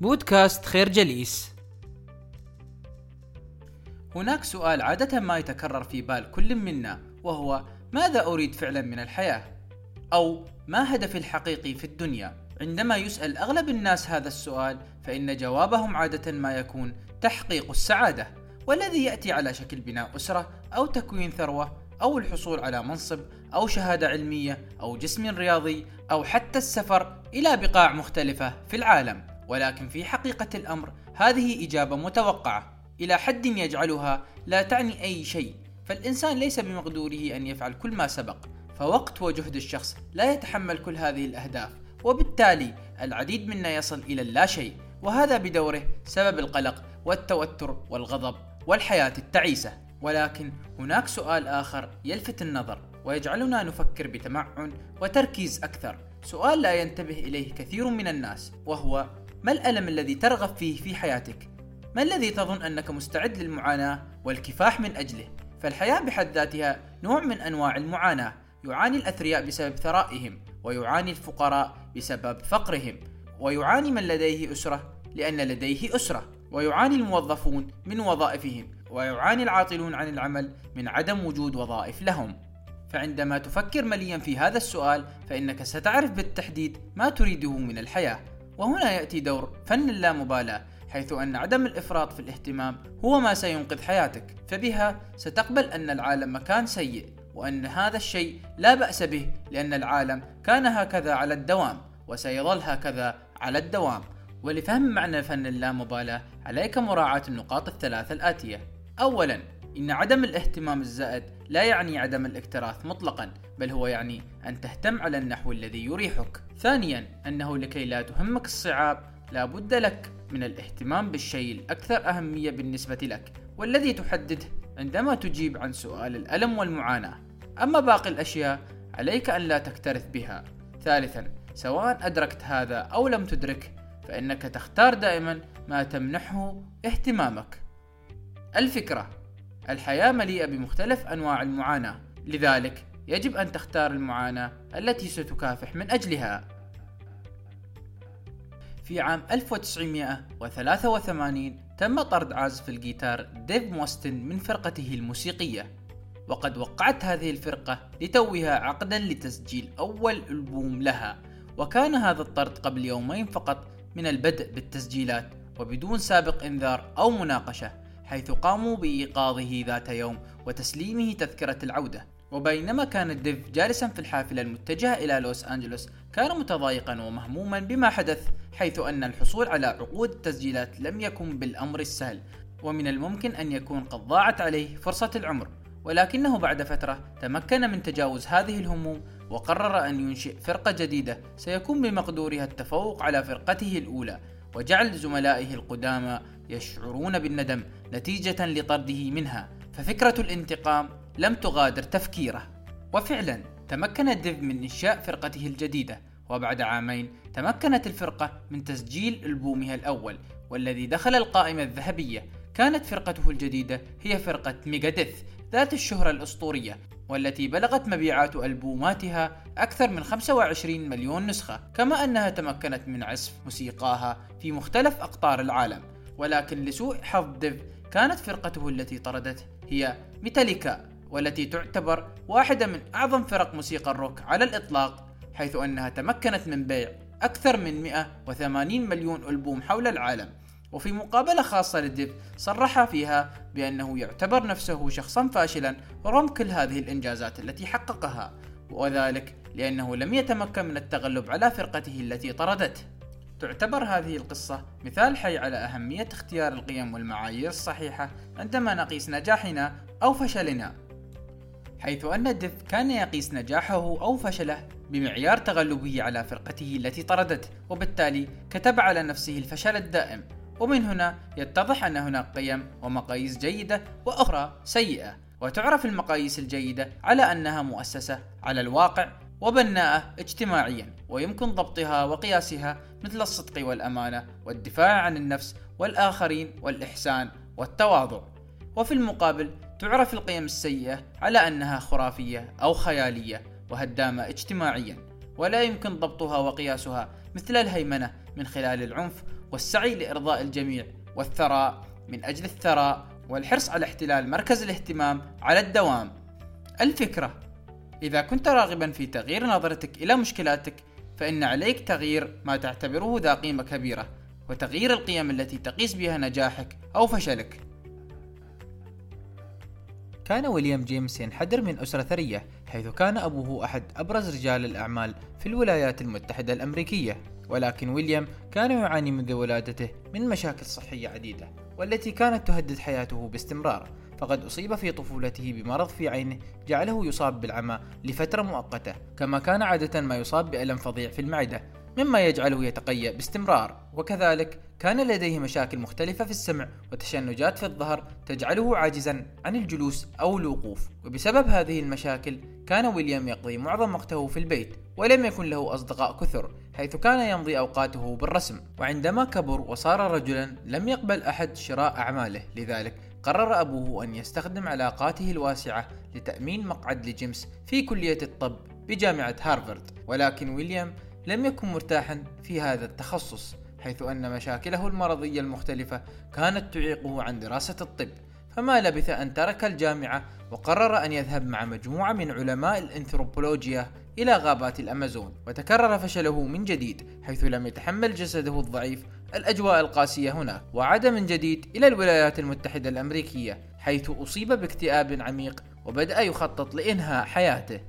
بودكاست خير جليس هناك سؤال عادة ما يتكرر في بال كل منا وهو ماذا أريد فعلا من الحياة؟ أو ما هدفي الحقيقي في الدنيا؟ عندما يسأل أغلب الناس هذا السؤال فإن جوابهم عادة ما يكون تحقيق السعادة والذي يأتي على شكل بناء أسرة أو تكوين ثروة أو الحصول على منصب أو شهادة علمية أو جسم رياضي أو حتى السفر إلى بقاع مختلفة في العالم ولكن في حقيقة الأمر هذه إجابة متوقعة. إلى حد يجعلها لا تعني أي شيء. فالإنسان ليس بمقدوره أن يفعل كل ما سبق. فوقت وجهد الشخص لا يتحمل كل هذه الأهداف. وبالتالي العديد منا يصل إلى اللا شيء. وهذا بدوره سبب القلق والتوتر والغضب والحياة التعيسة. ولكن هناك سؤال آخر يلفت النظر ويجعلنا نفكر بتمعن وتركيز أكثر. سؤال لا ينتبه إليه كثير من الناس وهو ما الألم الذي ترغب فيه في حياتك؟ ما الذي تظن أنك مستعد للمعاناة والكفاح من أجله؟ فالحياة بحد ذاتها نوع من أنواع المعاناة يعاني الأثرياء بسبب ثرائهم ويعاني الفقراء بسبب فقرهم ويعاني من لديه أسرة لأن لديه أسرة ويعاني الموظفون من وظائفهم ويعاني العاطلون عن العمل من عدم وجود وظائف لهم فعندما تفكر مليا في هذا السؤال فإنك ستعرف بالتحديد ما تريده من الحياة وهنا يأتي دور فن اللامبالاة حيث أن عدم الإفراط في الاهتمام هو ما سينقذ حياتك فبها ستقبل أن العالم مكان سيء وأن هذا الشيء لا بأس به لأن العالم كان هكذا على الدوام وسيظل هكذا على الدوام. ولفهم معنى فن اللامبالاة عليك مراعاة النقاط الثلاثة الآتية. أولا إن عدم الاهتمام الزائد لا يعني عدم الاكتراث مطلقا بل هو يعني أن تهتم على النحو الذي يريحك. ثانيا أنه لكي لا تهمك الصعاب لا بد لك من الاهتمام بالشيء الأكثر أهمية بالنسبة لك والذي تحدده عندما تجيب عن سؤال الألم والمعاناة. أما باقي الأشياء عليك أن لا تكترث بها. ثالثا سواء أدركت هذا أو لم تدرك فإنك تختار دائما ما تمنحه اهتمامك. الفكرة الحياة مليئة بمختلف أنواع المعاناة لذلك يجب أن تختار المعاناة التي ستكافح من أجلها. في عام 1983 تم طرد عازف الجيتار ديف موستن من فرقته الموسيقية وقد وقعت هذه الفرقة لتوها عقدا لتسجيل أول ألبوم لها وكان هذا الطرد قبل يومين فقط من البدء بالتسجيلات وبدون سابق إنذار أو مناقشة. حيث قاموا بإيقاظه ذات يوم وتسليمه تذكرة العودة. وبينما كان ديف جالسا في الحافلة المتجهة إلى لوس أنجلوس كان متضايقا ومهموما بما حدث حيث أن الحصول على عقود التسجيلات لم يكن بالأمر السهل ومن الممكن أن يكون قد ضاعت عليه فرصة العمر. ولكنه بعد فترة تمكن من تجاوز هذه الهموم وقرر أن ينشئ فرقة جديدة سيكون بمقدورها التفوق على فرقته الأولى وجعل زملائه القدامى يشعرون بالندم نتيجة لطرده منها ففكرة الانتقام لم تغادر تفكيره. وفعلا تمكن ديف من إنشاء فرقته الجديدة وبعد عامين تمكنت الفرقة من تسجيل ألبومها الأول والذي دخل القائمة الذهبية. كانت فرقته الجديدة هي فرقة ميجاديث ذات الشهرة الأسطورية والتي بلغت مبيعات ألبوماتها أكثر من 25 مليون نسخة. كما أنها تمكنت من عزف موسيقاها في مختلف أقطار العالم. ولكن لسوء حظ ديف كانت فرقته التي طردته هي ميتاليكا والتي تعتبر واحدة من أعظم فرق موسيقى الروك على الإطلاق حيث أنها تمكنت من بيع أكثر من 180 مليون ألبوم حول العالم. وفي مقابلة خاصة لديف صرح فيها بأنه يعتبر نفسه شخصا فاشلا رغم كل هذه الإنجازات التي حققها وذلك لأنه لم يتمكن من التغلب على فرقته التي طردته. تعتبر هذه القصة مثال حي على أهمية اختيار القيم والمعايير الصحيحة عندما نقيس نجاحنا أو فشلنا حيث أن ديف كان يقيس نجاحه أو فشله بمعيار تغلبه على فرقته التي طردته وبالتالي كتب على نفسه الفشل الدائم. ومن هنا يتضح أن هناك قيم ومقاييس جيدة وأخرى سيئة. وتعرف المقاييس الجيدة على أنها مؤسسة على الواقع وبناءة اجتماعيا ويمكن ضبطها وقياسها مثل الصدق والأمانة والدفاع عن النفس والآخرين والإحسان والتواضع. وفي المقابل تعرف القيم السيئة على أنها خرافية أو خيالية وهدامة اجتماعيا ولا يمكن ضبطها وقياسها مثل الهيمنة من خلال العنف والسعي لإرضاء الجميع والثراء من أجل الثراء والحرص على احتلال مركز الاهتمام على الدوام. الفكرة إذا كنت راغبا في تغيير نظرتك إلى مشكلاتك فإن عليك تغيير ما تعتبره ذا قيمة كبيرة وتغيير القيم التي تقيس بها نجاحك أو فشلك. كان ويليام جيمس ينحدر من أسرة ثرية حيث كان أبوه أحد أبرز رجال الأعمال في الولايات المتحدة الأمريكية. ولكن ويليام كان يعاني منذ ولادته من مشاكل صحية عديدة والتي كانت تهدد حياته باستمرار. فقد أصيب في طفولته بمرض في عينه جعله يصاب بالعمى لفترة مؤقتة كما كان عادة ما يصاب بألم فظيع في المعدة مما يجعله يتقيأ باستمرار. وكذلك كان لديه مشاكل مختلفة في السمع وتشنجات في الظهر تجعله عاجزا عن الجلوس أو الوقوف. وبسبب هذه المشاكل كان ويليام يقضي معظم وقته في البيت ولم يكن له أصدقاء كثر حيث كان يمضي أوقاته بالرسم. وعندما كبر وصار رجلا لم يقبل أحد شراء أعماله لذلك قرر أبوه أن يستخدم علاقاته الواسعة لتأمين مقعد لجيمس في كلية الطب بجامعة هارفارد. ولكن ويليام لم يكن مرتاحا في هذا التخصص حيث أن مشاكله المرضية المختلفة كانت تعيقه عن دراسة الطب. فما لبث أن ترك الجامعة وقرر أن يذهب مع مجموعة من علماء الأنثروبولوجيا إلى غابات الأمازون. وتكرر فشله من جديد حيث لم يتحمل جسده الضعيف الأجواء القاسية هناك وعاد من جديد إلى الولايات المتحدة الأمريكية حيث أصيب باكتئاب عميق وبدأ يخطط لإنهاء حياته.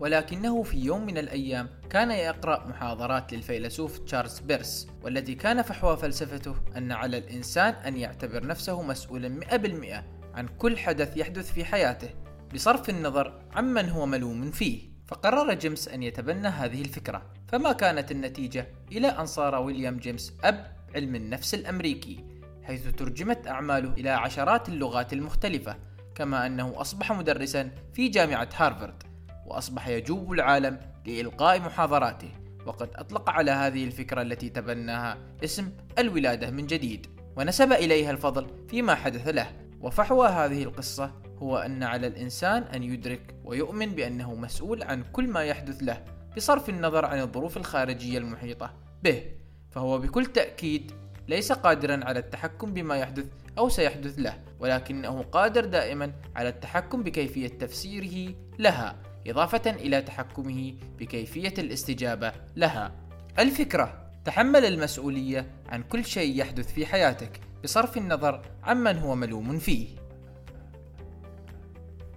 ولكنه في يوم من الأيام كان يقرأ محاضرات للفيلسوف تشارلز بيرس والتي كان فحوى فلسفته أن على الإنسان أن يعتبر نفسه مسؤولا 100% عن كل حدث يحدث في حياته بصرف النظر عمن هو ملوم فيه. فقرر جيمس أن يتبنى هذه الفكرة. فما كانت النتيجة إلا أن صار ويليام جيمس أب علم النفس الأمريكي حيث ترجمت أعماله إلى عشرات اللغات المختلفة كما أنه أصبح مدرسا في جامعة هارفارد وأصبح يجوب العالم لإلقاء محاضراته وقد أطلق على هذه الفكرة التي تبناها اسم الولادة من جديد ونسب إليها الفضل فيما حدث له. وفحوى هذه القصة هو أن على الإنسان أن يدرك ويؤمن بأنه مسؤول عن كل ما يحدث له. بصرف النظر عن الظروف الخارجية المحيطة به فهو بكل تأكيد ليس قادرا على التحكم بما يحدث أو سيحدث له ولكنه قادر دائما على التحكم بكيفية تفسيره لها إضافة إلى تحكمه بكيفية الاستجابة لها. الفكرة: تحمل المسؤولية عن كل شيء يحدث في حياتك بصرف النظر عمن هو ملوم فيه.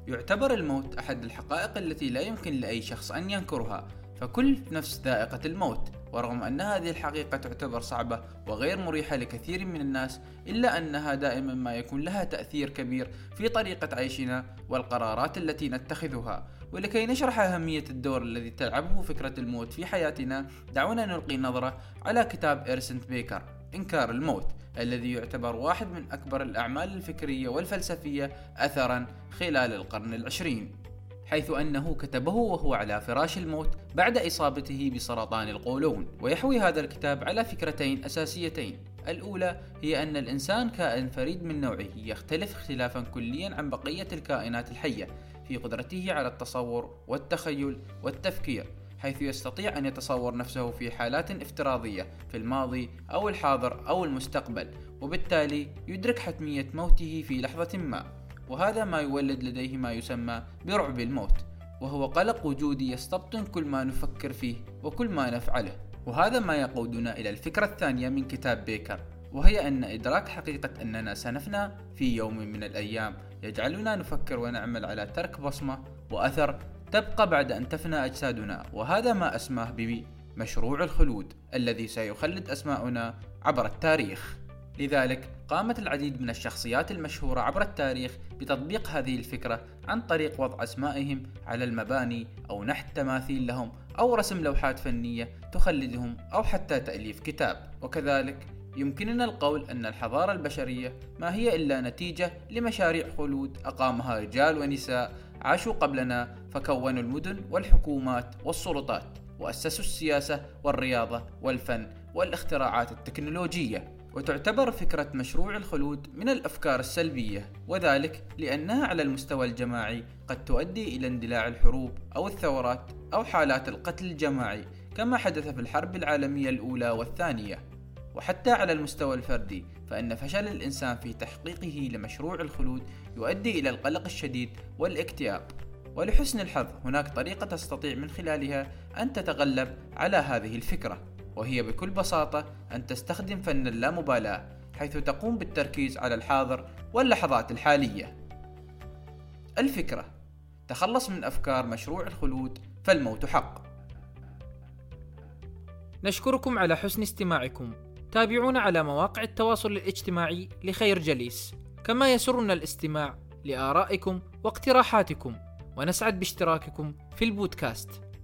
يعتبر الموت أحد الحقائق التي لا يمكن لأي شخص أن ينكرها، فكل نفس ذائقة الموت، ورغم أن هذه الحقيقة تعتبر صعبة وغير مريحة لكثير من الناس إلا أنها دائما ما يكون لها تأثير كبير في طريقة عيشنا والقرارات التي نتخذها. ولكي نشرح أهمية الدور الذي تلعبه فكرة الموت في حياتنا دعونا نلقي نظرة على كتاب إرسنت بيكر إنكار الموت الذي يعتبر واحد من أكبر الأعمال الفكرية والفلسفية أثرا خلال القرن العشرين. حيث أنه كتبه وهو على فراش الموت بعد إصابته بسرطان القولون. ويحوي هذا الكتاب على فكرتين أساسيتين. الأولى هي أن الإنسان كائن فريد من نوعه يختلف اختلافا كليا عن بقية الكائنات الحية في قدرته على التصور والتخيل والتفكير حيث يستطيع أن يتصور نفسه في حالات افتراضية في الماضي أو الحاضر أو المستقبل وبالتالي يدرك حتمية موته في لحظة ما. وهذا ما يولد لديه ما يسمى برعب الموت وهو قلق وجودي يستبطن كل ما نفكر فيه وكل ما نفعله. وهذا ما يقودنا إلى الفكرة الثانية من كتاب بيكر وهي أن إدراك حقيقة أننا سنفنى في يوم من الأيام يجعلنا نفكر ونعمل على ترك بصمة وأثر تبقى بعد أن تفنى أجسادنا. وهذا ما أسماه بمشروع الخلود الذي سيخلد أسماؤنا عبر التاريخ. لذلك قامت العديد من الشخصيات المشهورة عبر التاريخ بتطبيق هذه الفكرة عن طريق وضع أسمائهم على المباني أو نحت تماثيل لهم أو رسم لوحات فنية تخلدهم أو حتى تأليف كتاب. وكذلك يمكننا القول أن الحضارة البشرية ما هي إلا نتيجة لمشاريع خلود أقامها رجال ونساء عاشوا قبلنا فكونوا المدن والحكومات والسلطات وأسسوا السياسة والرياضة والفن والاختراعات التكنولوجية. وتعتبر فكرة مشروع الخلود من الأفكار السلبية وذلك لأنها على المستوى الجماعي قد تؤدي إلى اندلاع الحروب أو الثورات أو حالات القتل الجماعي كما حدث في الحرب العالمية الأولى والثانية. وحتى على المستوى الفردي فإن فشل الإنسان في تحقيقه لمشروع الخلود يؤدي إلى القلق الشديد والاكتئاب. ولحسن الحظ هناك طريقة تستطيع من خلالها أن تتغلب على هذه الفكرة. وهي بكل بساطة أن تستخدم فن اللامبالاة حيث تقوم بالتركيز على الحاضر واللحظات الحالية. الفكرة تخلص من أفكار مشروع الخلود فالموت حق. نشكركم على حسن استماعكم. تابعونا على مواقع التواصل الاجتماعي لخير جليس. كما يسرنا الاستماع لآرائكم واقتراحاتكم. ونسعد باشتراككم في البودكاست.